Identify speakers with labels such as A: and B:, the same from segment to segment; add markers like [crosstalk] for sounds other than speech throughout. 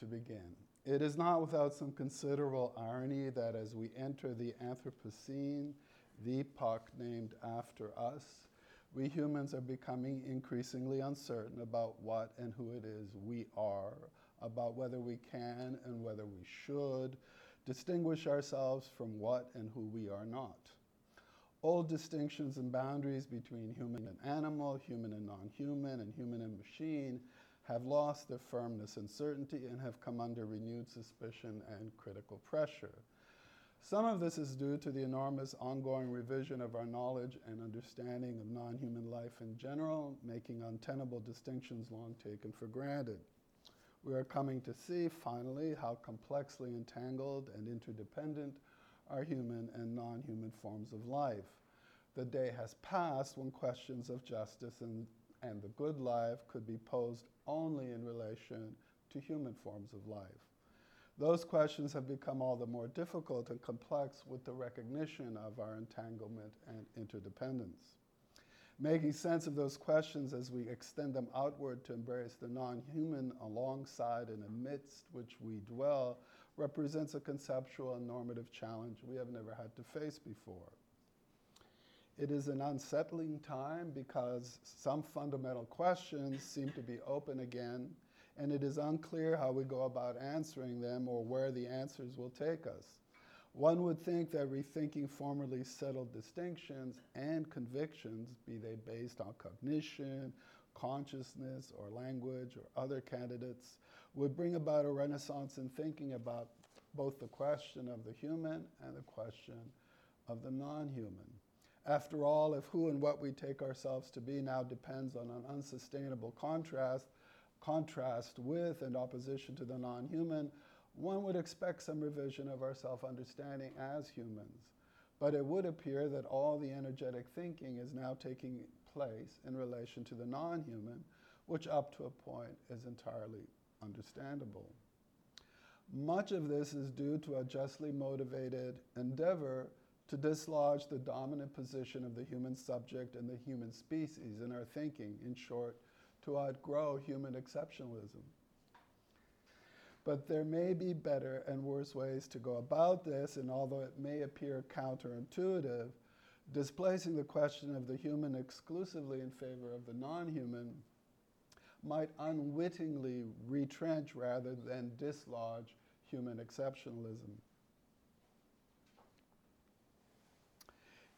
A: to begin. It is not without some considerable irony that as we enter the Anthropocene, the epoch named after us, we humans are becoming increasingly uncertain about what and who it is we are, about whether we can and whether we should distinguish ourselves from what and who we are not. Old distinctions and boundaries between human and animal, human and non human, and human and machine have lost their firmness and certainty and have come under renewed suspicion and critical pressure. Some of this is due to the enormous ongoing revision of our knowledge and understanding of non human life in general, making untenable distinctions long taken for granted. We are coming to see, finally, how complexly entangled and interdependent are human and non human forms of life. The day has passed when questions of justice and, and the good life could be posed only in relation to human forms of life. Those questions have become all the more difficult and complex with the recognition of our entanglement and interdependence. Making sense of those questions as we extend them outward to embrace the non human alongside and amidst which we dwell represents a conceptual and normative challenge we have never had to face before. It is an unsettling time because some fundamental questions seem to be open again and it is unclear how we go about answering them or where the answers will take us. One would think that rethinking formerly settled distinctions and convictions, be they based on cognition, consciousness, or language, or other candidates, would bring about a renaissance in thinking about both the question of the human and the question of the non human. After all, if who and what we take ourselves to be now depends on an unsustainable contrast contrast with and opposition to the non human, one would expect some revision of our self understanding as humans. But it would appear that all the energetic thinking is now taking place in relation to the non human, which up to a point is entirely understandable. Much of this is due to a justly motivated endeavor to dislodge the dominant position of the human subject and the human species in our thinking. In short, to outgrow human exceptionalism. But there may be better and worse ways to go about this, and although it may appear counterintuitive, displacing the question of the human exclusively in favor of the non human might unwittingly retrench rather than dislodge human exceptionalism.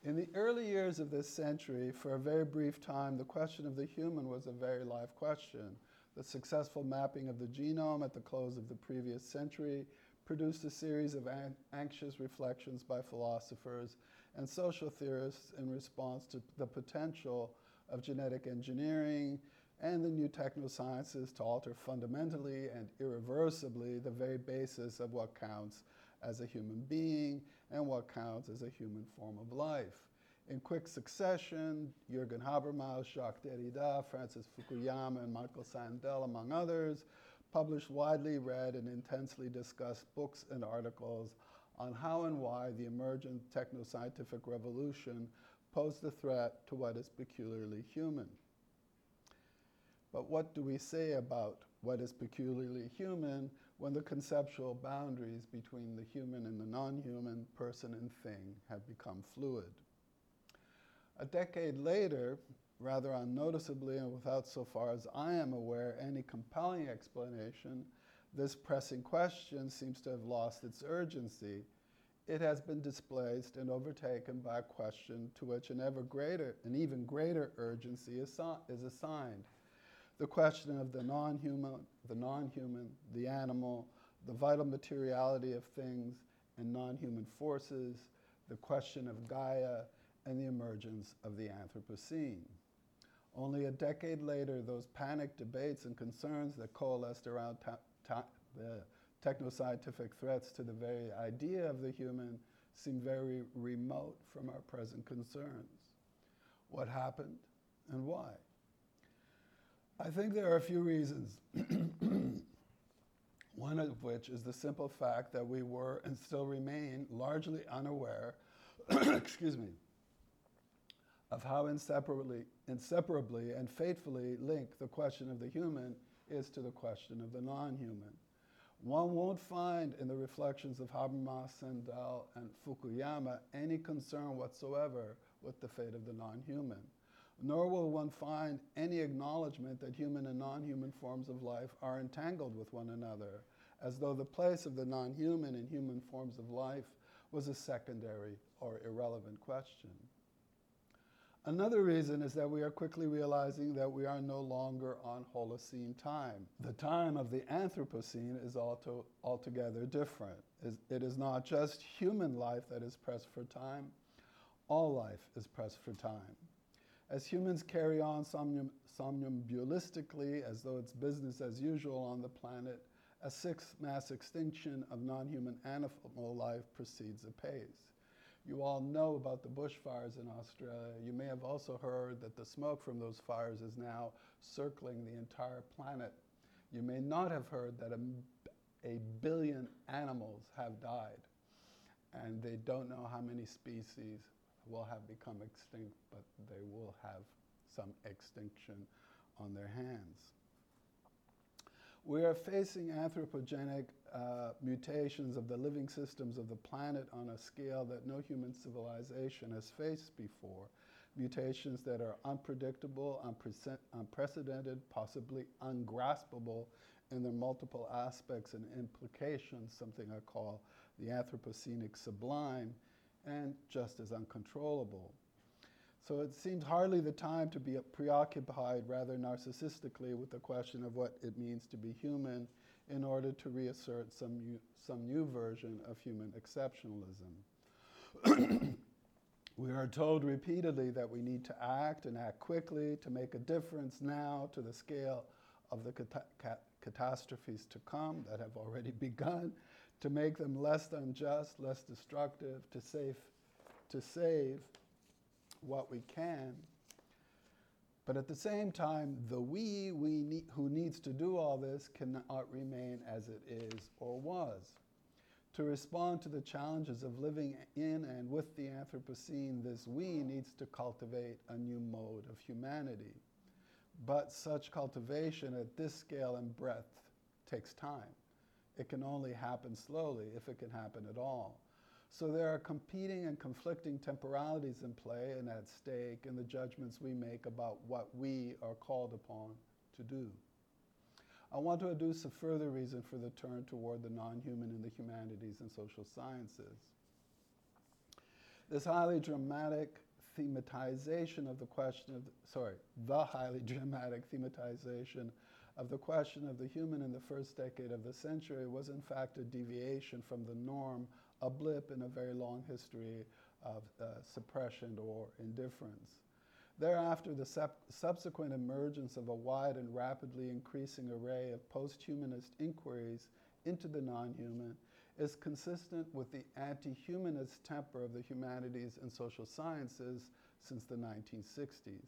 A: In the early years of this century, for a very brief time, the question of the human was a very live question. The successful mapping of the genome at the close of the previous century produced a series of an- anxious reflections by philosophers and social theorists in response to the potential of genetic engineering and the new technosciences to alter fundamentally and irreversibly the very basis of what counts as a human being and what counts as a human form of life. In quick succession, Jürgen Habermas, Jacques Derrida, Francis Fukuyama, and Michael Sandel, among others, published widely read and intensely discussed books and articles on how and why the emergent techno-scientific revolution posed a threat to what is peculiarly human. But what do we say about what is peculiarly human when the conceptual boundaries between the human and the non human, person and thing, have become fluid? A decade later, rather unnoticeably and without, so far as I am aware, any compelling explanation, this pressing question seems to have lost its urgency. It has been displaced and overtaken by a question to which an ever greater, an even greater urgency is, is assigned the question of the non-human, the non-human, the animal, the vital materiality of things and non-human forces, the question of Gaia, and the emergence of the Anthropocene. Only a decade later, those panicked debates and concerns that coalesced around ta- ta- the techno-scientific threats to the very idea of the human seem very remote from our present concerns. What happened and why? I think there are a few reasons. [clears throat] One of which is the simple fact that we were and still remain largely unaware, [clears throat] excuse me, of how inseparably, inseparably and fatefully linked the question of the human is to the question of the non human. One won't find in the reflections of Habermas, Sandel, and Fukuyama any concern whatsoever with the fate of the non human. Nor will one find any acknowledgement that human and non human forms of life are entangled with one another, as though the place of the non human in human forms of life was a secondary or irrelevant question. Another reason is that we are quickly realizing that we are no longer on Holocene time. The time of the Anthropocene is alto, altogether different. It is not just human life that is pressed for time, all life is pressed for time. As humans carry on somnambulistically as though it's business as usual on the planet, a sixth mass extinction of non human animal life proceeds apace. You all know about the bushfires in Australia. You may have also heard that the smoke from those fires is now circling the entire planet. You may not have heard that a, a billion animals have died, and they don't know how many species will have become extinct, but they will have some extinction on their hands. We are facing anthropogenic uh, mutations of the living systems of the planet on a scale that no human civilization has faced before. Mutations that are unpredictable, unprecedented, possibly ungraspable in their multiple aspects and implications, something I call the Anthropocenic sublime, and just as uncontrollable. So it seems hardly the time to be preoccupied rather narcissistically with the question of what it means to be human in order to reassert some new, some new version of human exceptionalism. [clears throat] we are told repeatedly that we need to act and act quickly to make a difference now to the scale of the cat- catastrophes to come that have already [laughs] begun, to make them less unjust, less destructive, to save, to save what we can. But at the same time, the we, we need, who needs to do all this cannot remain as it is or was. To respond to the challenges of living in and with the Anthropocene, this we needs to cultivate a new mode of humanity. But such cultivation at this scale and breadth takes time. It can only happen slowly, if it can happen at all. So there are competing and conflicting temporalities in play and at stake in the judgments we make about what we are called upon to do. I want to adduce a further reason for the turn toward the non human in the humanities and social sciences. This highly dramatic thematization of the question of, sorry, the highly [laughs] dramatic thematization of the question of the human in the first decade of the century was in fact a deviation from the norm a blip in a very long history of uh, suppression or indifference. Thereafter, the subsequent emergence of a wide and rapidly increasing array of post humanist inquiries into the non human is consistent with the anti humanist temper of the humanities and social sciences since the 1960s.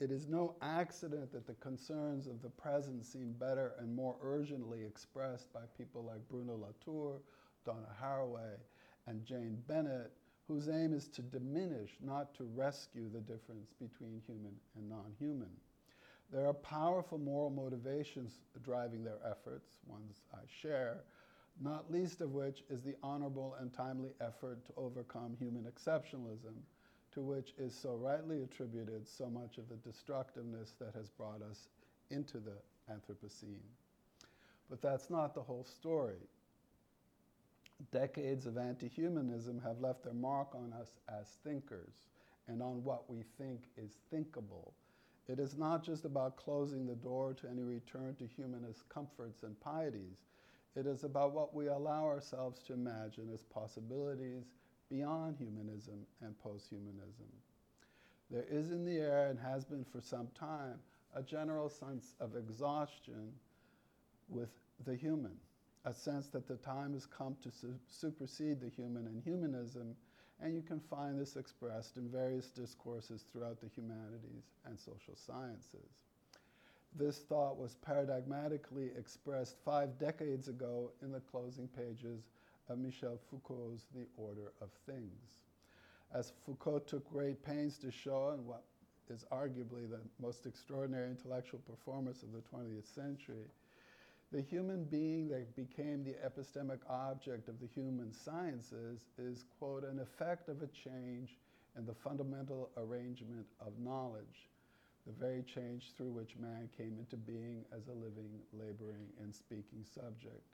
A: It is no accident that the concerns of the present seem better and more urgently expressed by people like Bruno Latour, Donna Haraway, and Jane Bennett, whose aim is to diminish, not to rescue the difference between human and non human. There are powerful moral motivations driving their efforts, ones I share, not least of which is the honorable and timely effort to overcome human exceptionalism, to which is so rightly attributed so much of the destructiveness that has brought us into the Anthropocene. But that's not the whole story decades of anti humanism have left their mark on us as thinkers and on what we think is thinkable. It is not just about closing the door to any return to humanist comforts and pieties. It is about what we allow ourselves to imagine as possibilities beyond humanism and post-humanism. There is in the air and has been for some time a general sense of exhaustion with the human a sense that the time has come to su- supersede the human in humanism, and you can find this expressed in various discourses throughout the humanities and social sciences. This thought was paradigmatically expressed five decades ago in the closing pages Michel Foucault's The Order of Things. As Foucault took great pains to show in what is arguably the most extraordinary intellectual performance of the 20th century, The human being that became the epistemic object of the human sciences is, quote, an effect of a change in the fundamental arrangement of knowledge, the very change through which man came into being as a living, laboring, and speaking subject.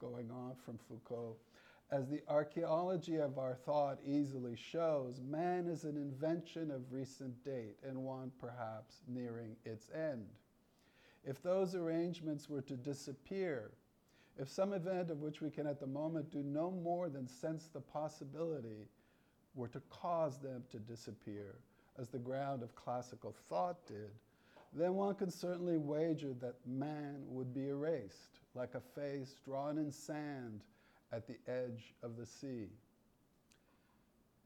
A: Going on from Foucault, as the archaeology of our thought easily shows, man is an invention of recent date and one perhaps nearing its end. If those arrangements were to disappear, if some event of which we can at the moment do no more than sense the possibility were to cause them to disappear, as the ground of classical thought did, then one can certainly wager that man would be erased, like a face drawn in sand at the edge of the sea.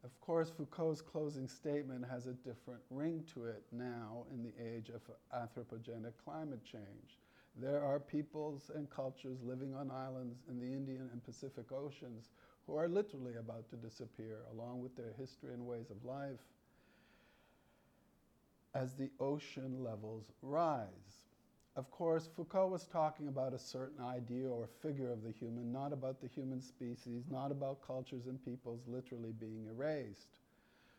A: Of course, Foucault's closing statement has a different ring to it now in the age of anthropogenic climate change. There are peoples and cultures living on islands in the Indian and Pacific Oceans who are literally about to disappear, along with their history and ways of life, as the ocean levels rise. Of course, Foucault was talking about a certain idea or figure of the human, not about the human species, not about cultures and peoples literally being erased.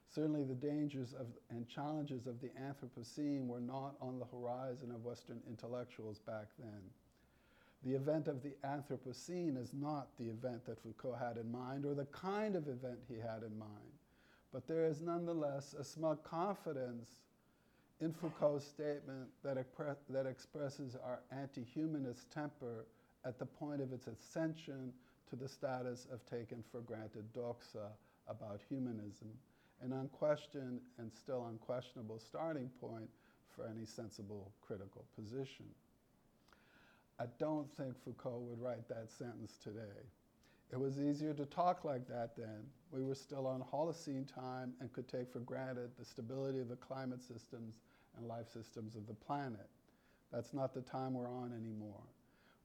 A: Certainly, the dangers of, and challenges of the Anthropocene were not on the horizon of Western intellectuals back then. The event of the Anthropocene is not the event that Foucault had in mind or the kind of event he had in mind, but there is nonetheless a smug confidence in Foucault's statement that, that expresses our anti humanist temper at the point of its ascension to the status of taken for granted doxa about humanism, an unquestioned and still unquestionable starting point for any sensible critical position. I don't think Foucault would write that sentence today. It was easier to talk like that then. We were still on Holocene time and could take for granted the stability of the climate systems and life systems of the planet. That's not the time we're on anymore.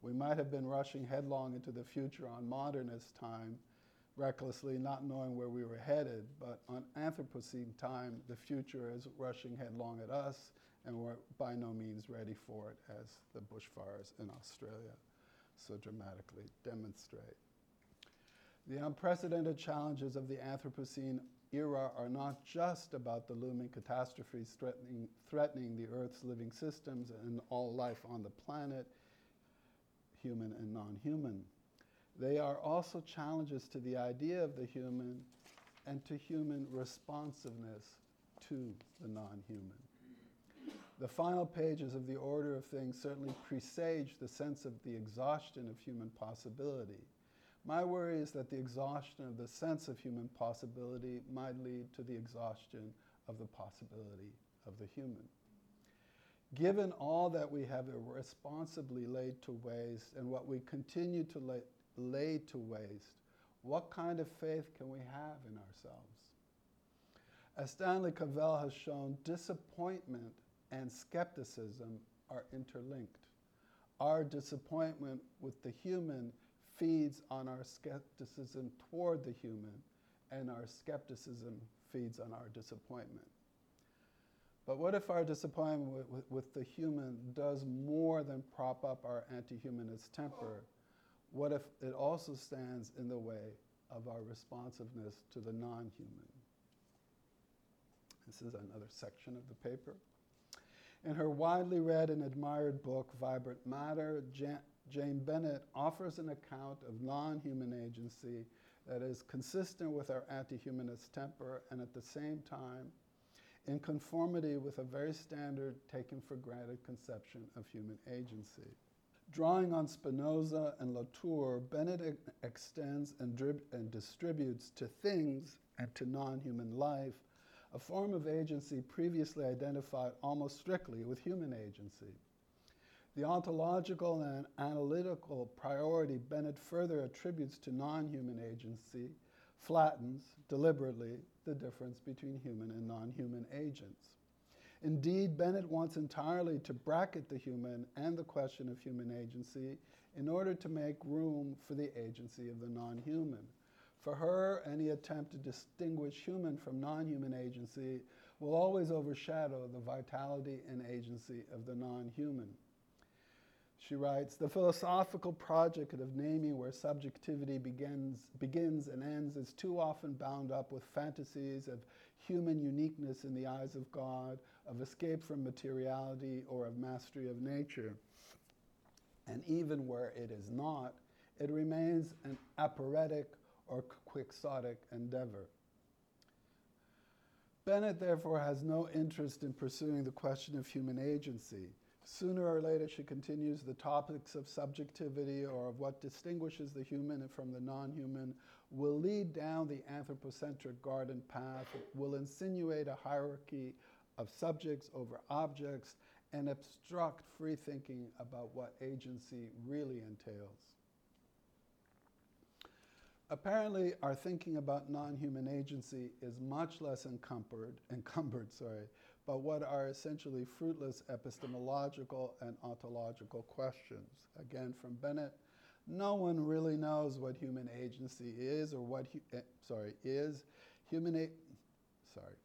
A: We might have been rushing headlong into the future on modernist time, recklessly not knowing where we were headed, but on Anthropocene time, the future is rushing headlong at us, and we're by no means ready for it, as the bushfires in Australia so dramatically demonstrate. The unprecedented challenges of the Anthropocene era are not just about the looming catastrophes threatening, threatening the Earth's living systems and all life on the planet, human and non human. They are also challenges to the idea of the human and to human responsiveness to the non human. The final pages of The Order of Things certainly presage the sense of the exhaustion of human possibility. My worry is that the exhaustion of the sense of human possibility might lead to the exhaustion of the possibility of the human. Given all that we have irresponsibly laid to waste and what we continue to lay, lay to waste, what kind of faith can we have in ourselves? As Stanley Cavell has shown, disappointment and skepticism are interlinked. Our disappointment with the human feeds on our skepticism toward the human, and our skepticism feeds on our disappointment. But what if our disappointment with, with, with the human does more than prop up our anti humanist temper? What if it also stands in the way of our responsiveness to the non human? This is another section of the paper. In her widely read and admired book, Vibrant Matter, Jan- Jane Bennett offers an account of non human agency that is consistent with our anti humanist temper and at the same time in conformity with a very standard taken for granted conception of human agency. Drawing on Spinoza and Latour, Bennett extends and, drib- and distributes to things and to non human life a form of agency previously identified almost strictly with human agency. The ontological and analytical priority Bennett further attributes to non human agency flattens deliberately the difference between human and non human agents. Indeed, Bennett wants entirely to bracket the human and the question of human agency in order to make room for the agency of the non human. For her, any attempt to distinguish human from non human agency will always overshadow the vitality and agency of the non human. She writes The philosophical project of naming where subjectivity begins, begins and ends is too often bound up with fantasies of human uniqueness in the eyes of God, of escape from materiality, or of mastery of nature. And even where it is not, it remains an aporetic or quixotic endeavor. Bennett, therefore, has no interest in pursuing the question of human agency. Sooner or later, she continues, the topics of subjectivity or of what distinguishes the human from the non human will lead down the anthropocentric garden path, will insinuate a hierarchy of subjects over objects, and obstruct free thinking about what agency really entails. Apparently, our thinking about non-human agency is much less encumbered, encumbered sorry, but what are essentially fruitless epistemological and ontological questions. Again, from Bennett, no one really knows what human agency is or what, hu- eh, sorry, is. Human, a- sorry.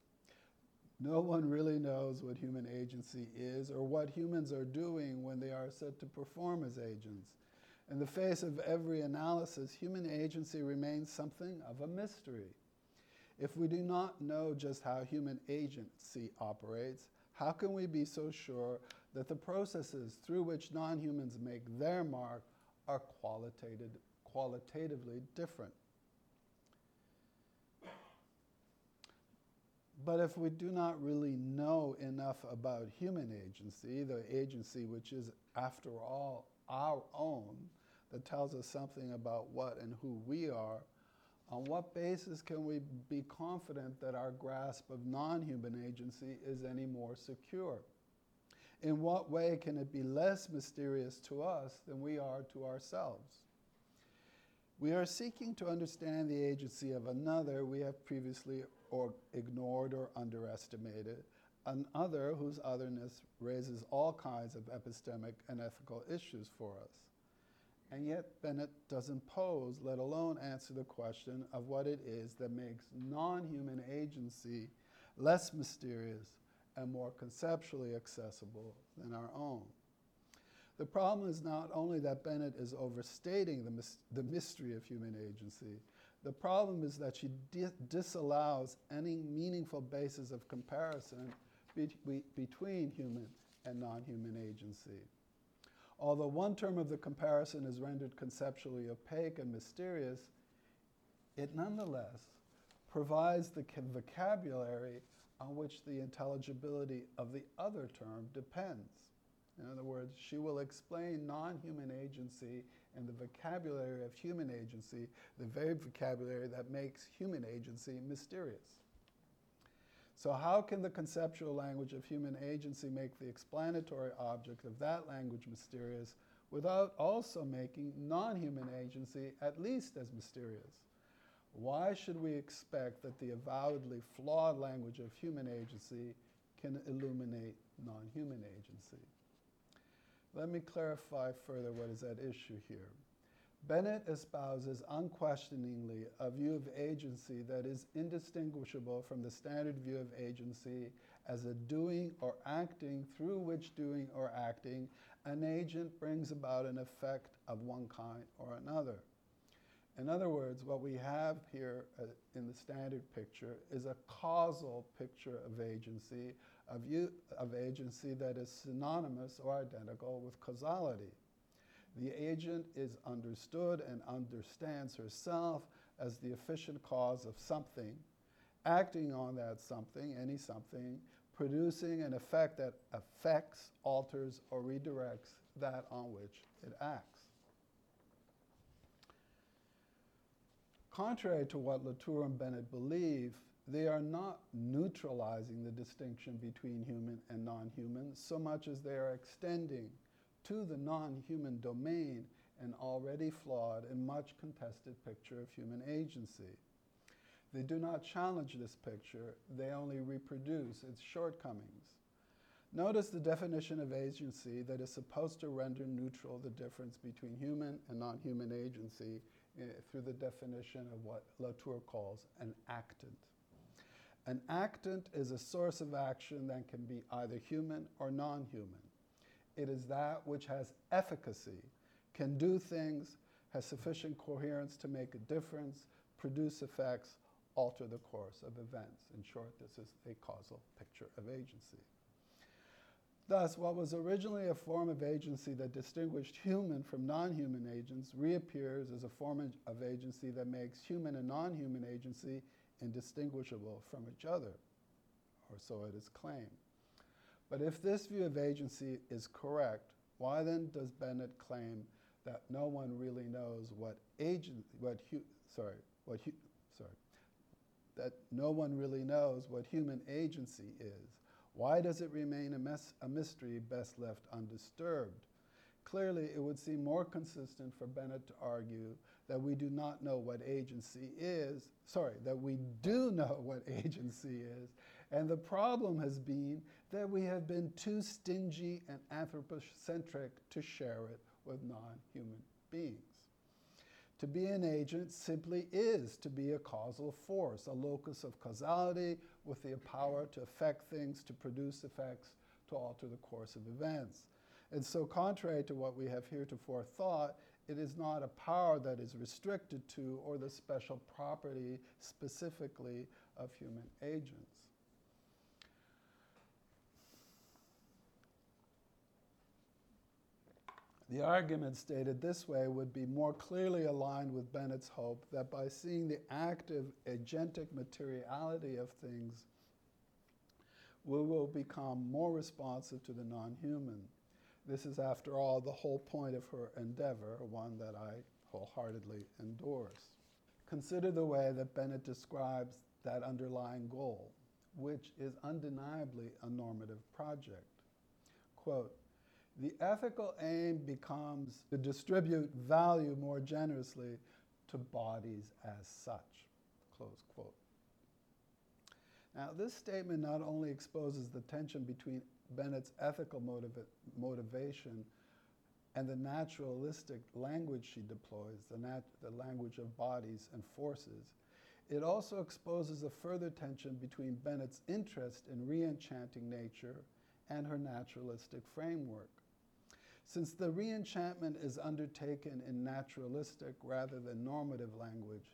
A: No one really knows what human agency is or what humans are doing when they are said to perform as agents. In the face of every analysis, human agency remains something of a mystery. If we do not know just how human agency operates, how can we be so sure that the processes through which non humans make their mark are qualitative, qualitatively different? But if we do not really know enough about human agency, the agency which is, after all, our own, that tells us something about what and who we are, on what basis can we be confident that our grasp of non human agency is any more secure? In what way can it be less mysterious to us than we are to ourselves? We are seeking to understand the agency of another we have previously or ignored or underestimated, another whose otherness raises all kinds of epistemic and ethical issues for us. And yet, Bennett doesn't pose, let alone answer the question of what it is that makes non human agency less mysterious and more conceptually accessible than our own. The problem is not only that Bennett is overstating the, mis- the mystery of human agency, the problem is that she di- disallows any meaningful basis of comparison be- be- between human and non human agency. Although one term of the comparison is rendered conceptually opaque and mysterious, it nonetheless provides the vocabulary on which the intelligibility of the other term depends. In other words, she will explain non human agency and the vocabulary of human agency, the very vocabulary that makes human agency mysterious. So, how can the conceptual language of human agency make the explanatory object of that language mysterious without also making non human agency at least as mysterious? Why should we expect that the avowedly flawed language of human agency can illuminate non human agency? Let me clarify further what is at issue here. Bennett espouses unquestioningly a view of agency that is indistinguishable from the standard view of agency as a doing or acting through which doing or acting an agent brings about an effect of one kind or another. In other words, what we have here uh, in the standard picture is a causal picture of agency, a view of agency that is synonymous or identical with causality. The agent is understood and understands herself as the efficient cause of something, acting on that something, any something, producing an effect that affects, alters, or redirects that on which it acts. Contrary to what Latour and Bennett believe, they are not neutralizing the distinction between human and non human so much as they are extending to the non human domain an already flawed and much contested picture of human agency. They do not challenge this picture, they only reproduce its shortcomings. Notice the definition of agency that is supposed to render neutral the difference between human and non human agency uh, through the definition of what Latour calls an actant. An actant is a source of action that can be either human or non human. It is that which has efficacy, can do things, has sufficient coherence to make a difference, produce effects, alter the course of events. In short, this is a causal picture of agency. Thus, what was originally a form of agency that distinguished human from non human agents reappears as a form of agency that makes human and non human agency indistinguishable from each other, or so it is claimed. But if this view of agency is correct, why then does Bennett claim that no one really knows what agent, what hu, sorry, what hu, sorry, that no one really knows what human agency is? Why does it remain a, mes- a mystery best left undisturbed? Clearly, it would seem more consistent for Bennett to argue that we do not know what agency is, sorry, that we do know what [laughs] agency is, and the problem has been that we have been too stingy and anthropocentric to share it with non human beings. To be an agent simply is to be a causal force, a locus of causality with the power to affect things, to produce effects, to alter the course of events. And so, contrary to what we have heretofore thought, it is not a power that is restricted to or the special property specifically of human agents. The argument stated this way would be more clearly aligned with Bennett's hope that by seeing the active agentic materiality of things, we will become more responsive to the non human. This is, after all, the whole point of her endeavor, one that I wholeheartedly endorse. Consider the way that Bennett describes that underlying goal, which is undeniably a normative project. Quote, the ethical aim becomes to distribute value more generously to bodies as such. Close quote. Now, this statement not only exposes the tension between Bennett's ethical motiva- motivation and the naturalistic language she deploys, the, the language of bodies and forces, it also exposes a further tension between Bennett's interest in re enchanting nature and her naturalistic framework. Since the reenchantment is undertaken in naturalistic rather than normative language,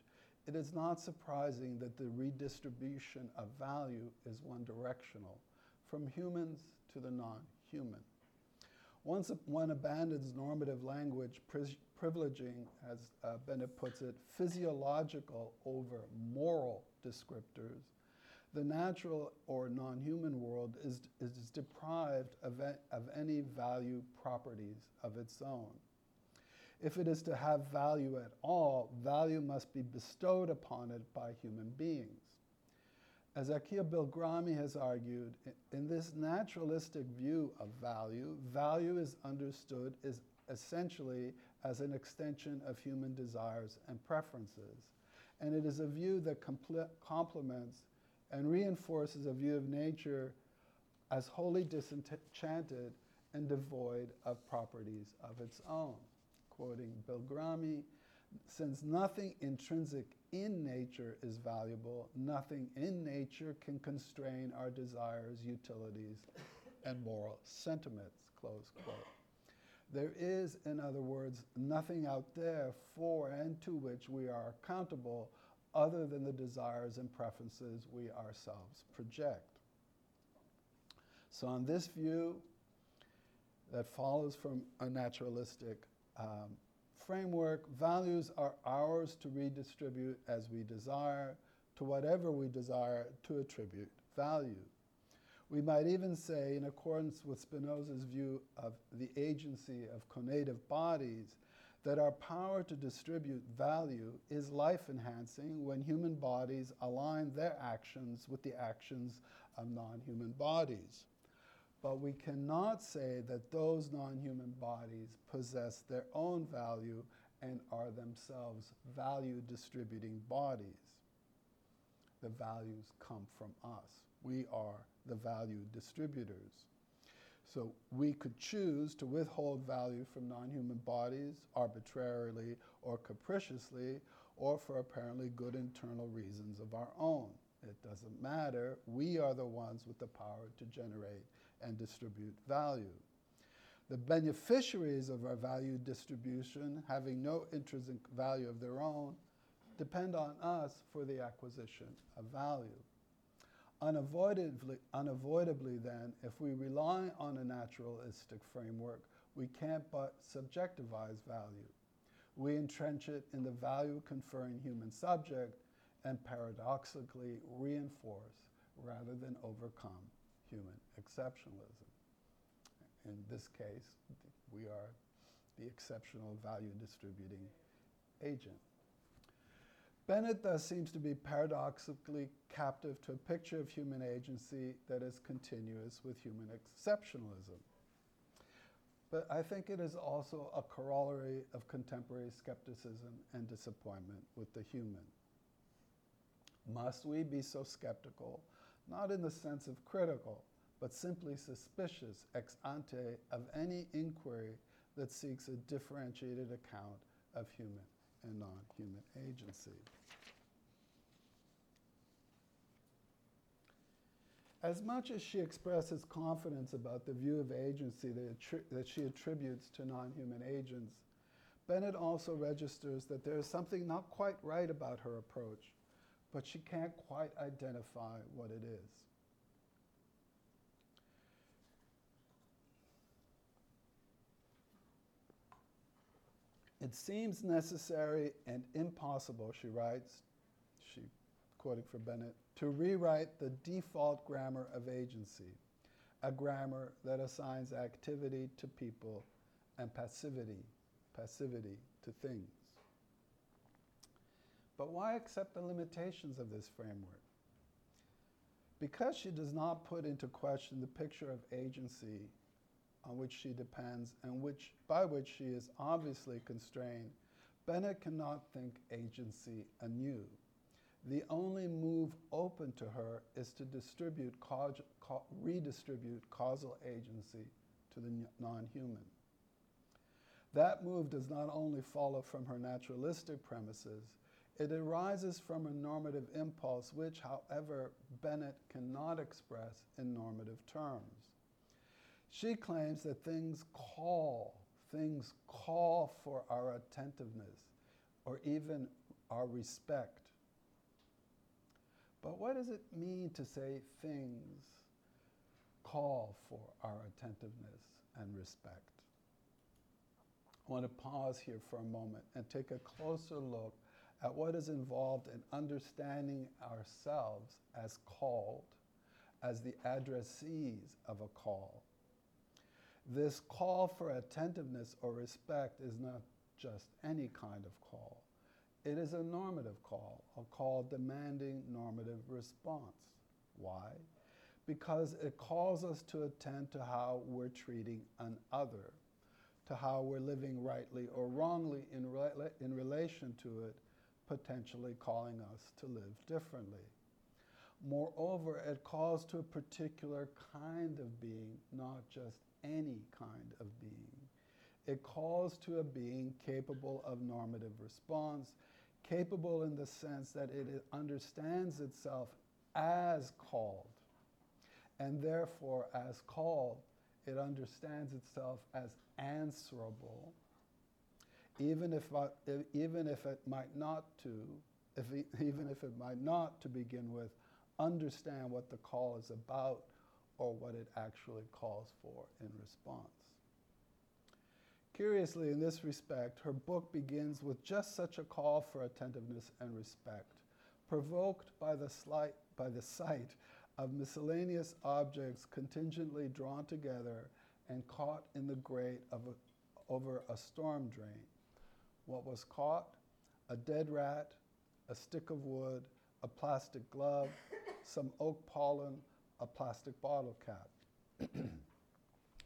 A: it is not surprising that the redistribution of value is one directional, from humans to the non human. Once one abandons normative language, pri- privileging, as uh, Bennett puts it, physiological over moral descriptors, the natural or non human world is, is deprived of, of any value properties of its own. If it is to have value at all, value must be bestowed upon it by human beings. As Akeel Bilgrami has argued, in this naturalistic view of value, value is understood as essentially as an extension of human desires and preferences. And it is a view that compl- complements and reinforces a view of nature as wholly disenchanted and devoid of properties of its own. Quoting Bilgrami, since nothing intrinsic in nature is valuable, nothing in nature can constrain our desires, utilities, and moral sentiments. Close quote. There is, in other words, nothing out there for and to which we are accountable other than the desires and preferences we ourselves project. So, on this view that follows from a naturalistic um, framework, values are ours to redistribute as we desire, to whatever we desire to attribute value. We might even say, in accordance with Spinoza's view of the agency of conative bodies, that our power to distribute value is life enhancing when human bodies align their actions with the actions of non human bodies. But we cannot say that those non human bodies possess their own value and are themselves value distributing bodies. The values come from us. We are the value distributors. So we could choose to withhold value from non human bodies arbitrarily or capriciously or for apparently good internal reasons of our own. It doesn't matter. We are the ones with the power to generate and distribute value. The beneficiaries of our value distribution, having no intrinsic value of their own, depend on us for the acquisition of value. Unavoidably, unavoidably, then, if we rely on a naturalistic framework, we can't but subjectivize value. We entrench it in the value conferring human subject and paradoxically reinforce rather than overcome human exceptionalism. In this case, we are the exceptional value distributing agent. Bennett thus seems to be paradoxically captive to a picture of human agency that is continuous with human exceptionalism. But I think it is also a corollary of contemporary skepticism and disappointment with the human. Must we be so skeptical, not in the sense of critical, but simply suspicious ex ante of any inquiry that seeks a differentiated account of human and human agency? As much as she expresses confidence about the view of agency that, that she attributes to non human agents, Bennett also registers that there is something not quite right about her approach, but she can't quite identify what it is. It seems necessary and impossible, she writes, she quoting for Bennett, to rewrite the default grammar of agency, a grammar that assigns activity to people and passivity, passivity to things. But why accept the limitations of this framework? Because she does not put into question the picture of agency on which she depends and which, by which she is obviously constrained, Bennett cannot think agency anew the only move open to her is to distribute, redistribute causal agency to the non human. That move does not only follow from her naturalistic premises, it arises from a normative impulse which, however, Bennett cannot express in normative terms. She claims that things call, things call for our attentiveness or even our respect but what does it mean to say things call for our attentiveness and respect? I want to pause here for a moment and take a closer look at what is involved in understanding ourselves as called, as the addressees of a call. This call for attentiveness or respect is not just any kind of call. It is a normative call, a call demanding normative response. Why? Because it calls us to attend to how we're treating an other, to how we're living rightly or wrongly in, re- in relation to it, potentially calling us to live differently. Moreover, it calls to a particular kind of being, not just any kind of being. It calls to a being capable of normative response capable in the sense that it understands itself as called, and therefore, as called, it understands itself as answerable, even if, even if it might not to, if [laughs] even if it might not to begin with, understand what the call is about or what it actually calls for in response. Curiously, in this respect, her book begins with just such a call for attentiveness and respect, provoked by the, slight, by the [laughs] sight of miscellaneous objects contingently drawn together and caught in the grate of a, over a storm drain. What was caught? A dead rat, a stick of wood, a plastic glove, some oak pollen, a plastic bottle cap. [clears throat]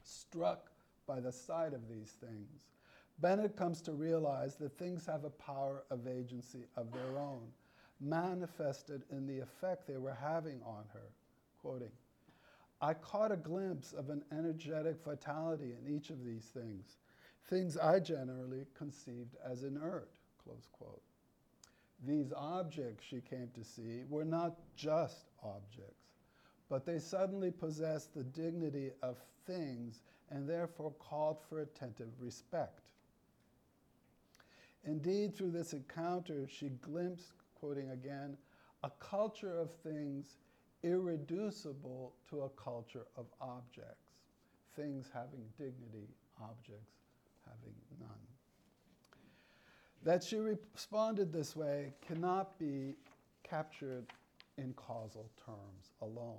A: Struck by the sight of these things. Bennett comes to realize that things have a power of agency of their own, manifested in the effect they were having on her. Quoting, I caught a glimpse of an energetic vitality in each of these things, things I generally conceived as inert. Close quote. These objects, she came to see, were not just objects, but they suddenly possessed the dignity of things and therefore called for attentive respect. Indeed, through this encounter, she glimpsed, quoting again, a culture of things irreducible to a culture of objects, things having dignity, objects having none. That she responded this way cannot be captured in causal terms alone.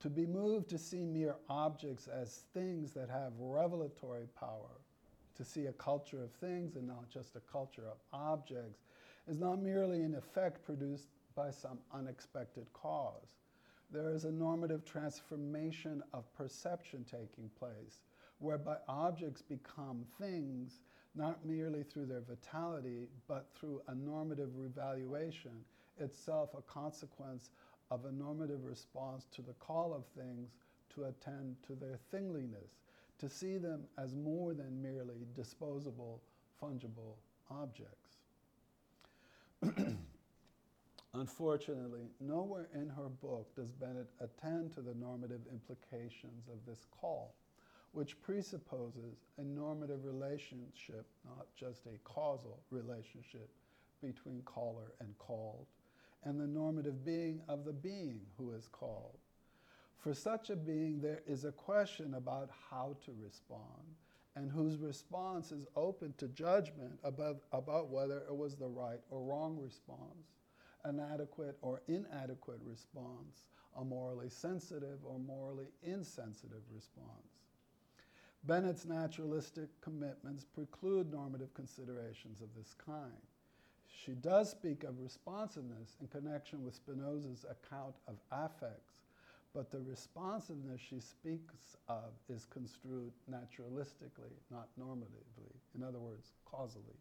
A: To be moved to see mere objects as things that have revelatory power, to see a culture of things and not just a culture of objects, is not merely an effect produced by some unexpected cause. There is a normative transformation of perception taking place, whereby objects become things not merely through their vitality, but through a normative revaluation, itself a consequence of a normative response to the call of things to attend to their thingliness, to see them as more than merely disposable, fungible objects. [clears throat] Unfortunately, nowhere in her book does Bennett attend to the normative implications of this call, which presupposes a normative relationship, not just a causal relationship between caller and called, and the normative being of the being who is called. For such a being, there is a question about how to respond, and whose response is open to judgment about, about whether it was the right or wrong response, an adequate or inadequate response, a morally sensitive or morally insensitive response. Bennett's naturalistic commitments preclude normative considerations of this kind. She does speak of responsiveness in connection with Spinoza's account of affects, but the responsiveness she speaks of is construed naturalistically, not normatively, in other words, causally.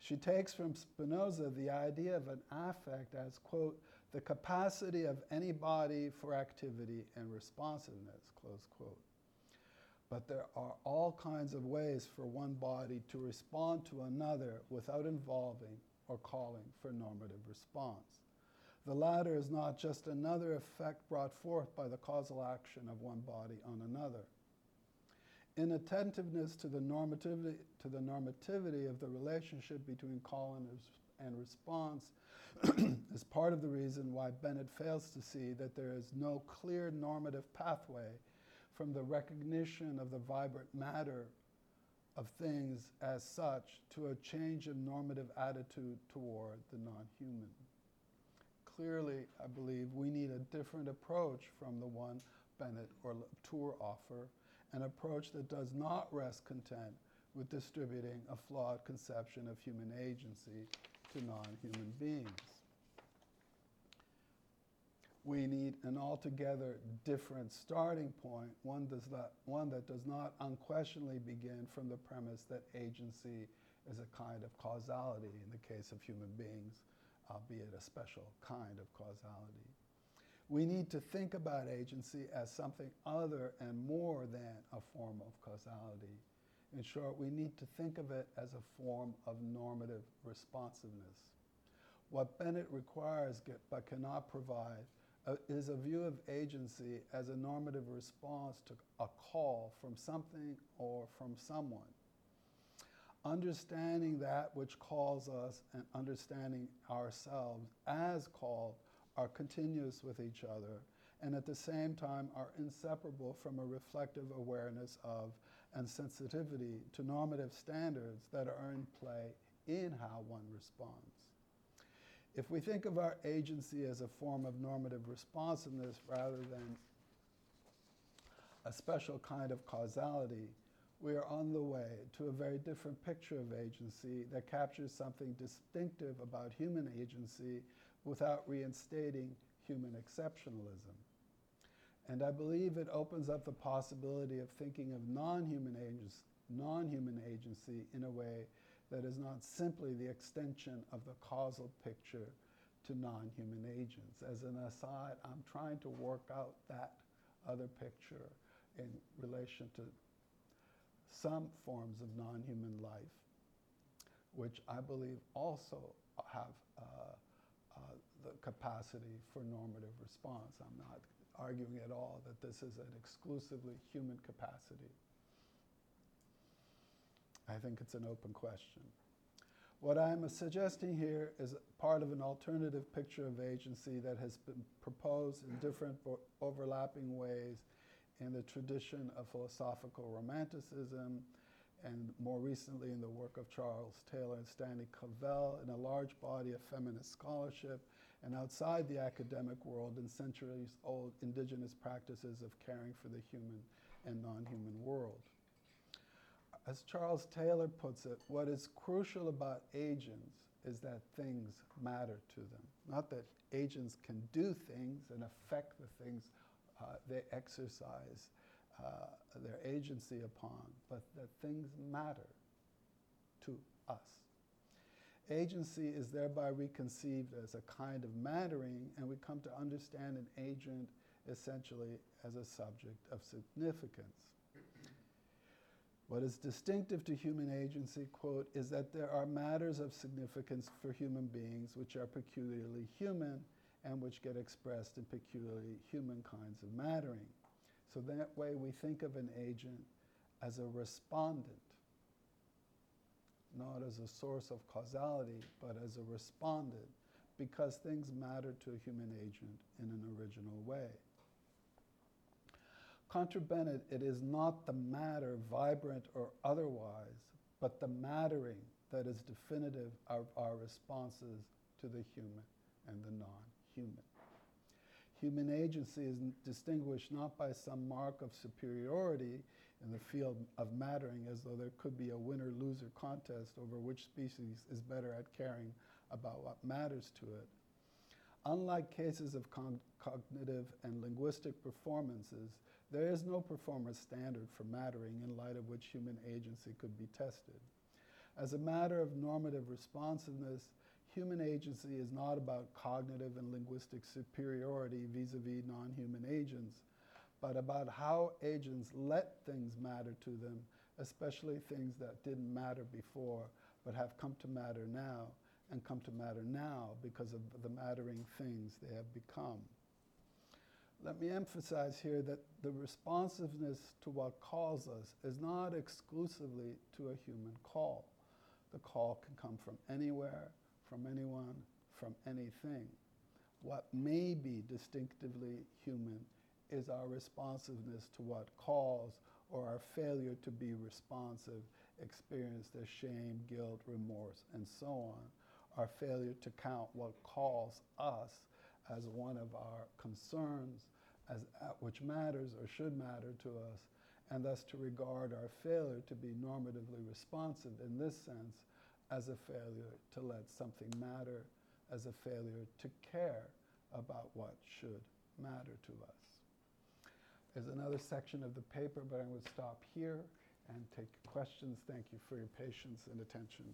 A: She takes from Spinoza the idea of an affect as, quote, the capacity of any body for activity and responsiveness, close quote. But there are all kinds of ways for one body to respond to another without involving or calling for normative response. The latter is not just another effect brought forth by the causal action of one body on another. Inattentiveness to the normativity, to the normativity of the relationship between call and, and response [clears throat] is part of the reason why Bennett fails to see that there is no clear normative pathway from the recognition of the vibrant matter of things as such to a change in normative attitude toward the non human. Clearly, I believe we need a different approach from the one Bennett or Latour offer, an approach that does not rest content with distributing a flawed conception of human agency to non human beings we need an altogether different starting point, one, does one that does not unquestionably begin from the premise that agency is a kind of causality in the case of human beings, uh, albeit a special kind of causality. We need to think about agency as something other and more than a form of causality. In short, we need to think of it as a form of normative responsiveness. What Bennett requires but cannot provide uh, is a view of agency as a normative response to a call from something or from someone. Understanding that which calls us and understanding ourselves as called are continuous with each other and at the same time are inseparable from a reflective awareness of and sensitivity to normative standards that are in play in how one responds. If we think of our agency as a form of normative responsiveness rather than a special kind of causality, we are on the way to a very different picture of agency that captures something distinctive about human agency without reinstating human exceptionalism. And I believe it opens up the possibility of thinking of non-human agency, non-human agency in a way that is not simply the extension of the causal picture to non human agents. As an aside, I'm trying to work out that other picture in relation to some forms of non human life, which I believe also have uh, uh, the capacity for normative response. I'm not arguing at all that this is an exclusively human capacity. I think it's an open question. What I'm suggesting here is part of an alternative picture of agency that has been proposed in different overlapping ways in the tradition of philosophical romanticism and more recently in the work of Charles Taylor and Stanley Cavell in a large body of feminist scholarship and outside the academic world in centuries old indigenous practices of caring for the human and non human world. As Charles Taylor puts it, what is crucial about agents is that things matter to them. Not that agents can do things and affect the things uh, they exercise uh, their agency upon, but that things matter to us. Agency is thereby reconceived as a kind of mattering, and we come to understand an agent essentially as a subject of significance. What is distinctive to human agency, quote, is that there are matters of significance for human beings which are peculiarly human and which get expressed in peculiarly human kinds of mattering. So that way we think of an agent as a respondent, not as a source of causality, but as a respondent, because things matter to a human agent in an original way. Contra Bennett, it is not the matter, vibrant or otherwise, but the mattering that is definitive of our responses to the human and the non human. Human agency is distinguished not by some mark of superiority in the field of mattering, as though there could be a winner loser contest over which species is better at caring about what matters to it. Unlike cases of con- cognitive and linguistic performances, there is no performance standard for mattering in light of which human agency could be tested. As a matter of normative responsiveness, human agency is not about cognitive and linguistic superiority vis a vis non human agents, but about how agents let things matter to them, especially things that didn't matter before but have come to matter now and come to matter now because of the mattering things they have become. Let me emphasize here that the responsiveness to what calls us is not exclusively to a human call. The call can come from anywhere, from anyone, from anything. What may be distinctively human is our responsiveness to what calls or our failure to be responsive experienced as shame, guilt, remorse, and so on. Our failure to count what calls us as one of our concerns, as, which matters or should matter to us, and thus to regard our failure to be normatively responsive in this sense as a failure to let something matter, as a failure to care about what should matter to us. There's another section of the paper, but I would stop here and take questions. Thank you for your patience and attention.